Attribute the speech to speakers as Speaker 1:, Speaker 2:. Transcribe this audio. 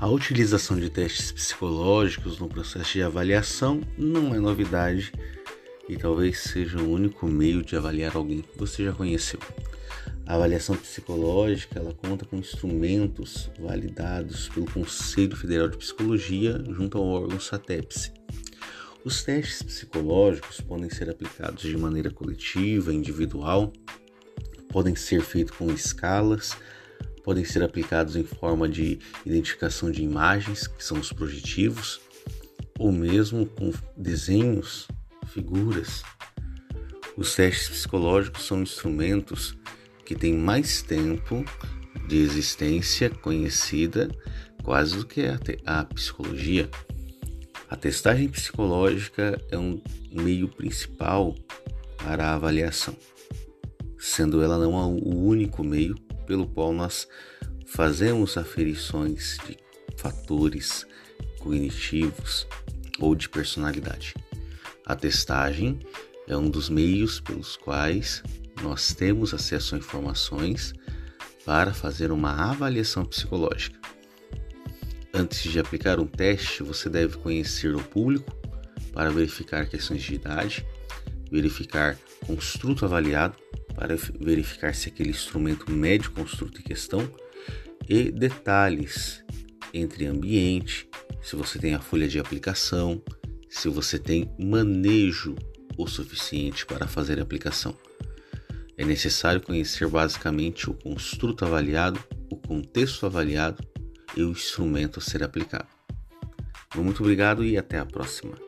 Speaker 1: A utilização de testes psicológicos no processo de avaliação não é novidade e talvez seja o único meio de avaliar alguém que você já conheceu. A avaliação psicológica ela conta com instrumentos validados pelo Conselho Federal de Psicologia junto ao órgão SATEPSE. Os testes psicológicos podem ser aplicados de maneira coletiva, individual, podem ser feitos com escalas, podem ser aplicados em forma de identificação de imagens, que são os projetivos, ou mesmo com desenhos, figuras. Os testes psicológicos são instrumentos que têm mais tempo de existência conhecida quase do que a, a psicologia. A testagem psicológica é um meio principal para a avaliação, sendo ela não o único meio pelo qual nós fazemos aferições de fatores cognitivos ou de personalidade. A testagem é um dos meios pelos quais nós temos acesso a informações para fazer uma avaliação psicológica. Antes de aplicar um teste, você deve conhecer o público para verificar questões de idade, verificar construto avaliado para verificar se aquele instrumento mede o construto em questão e detalhes entre ambiente, se você tem a folha de aplicação, se você tem manejo o suficiente para fazer a aplicação. É necessário conhecer basicamente o construto avaliado, o contexto avaliado e o instrumento a ser aplicado. Muito obrigado e até a próxima.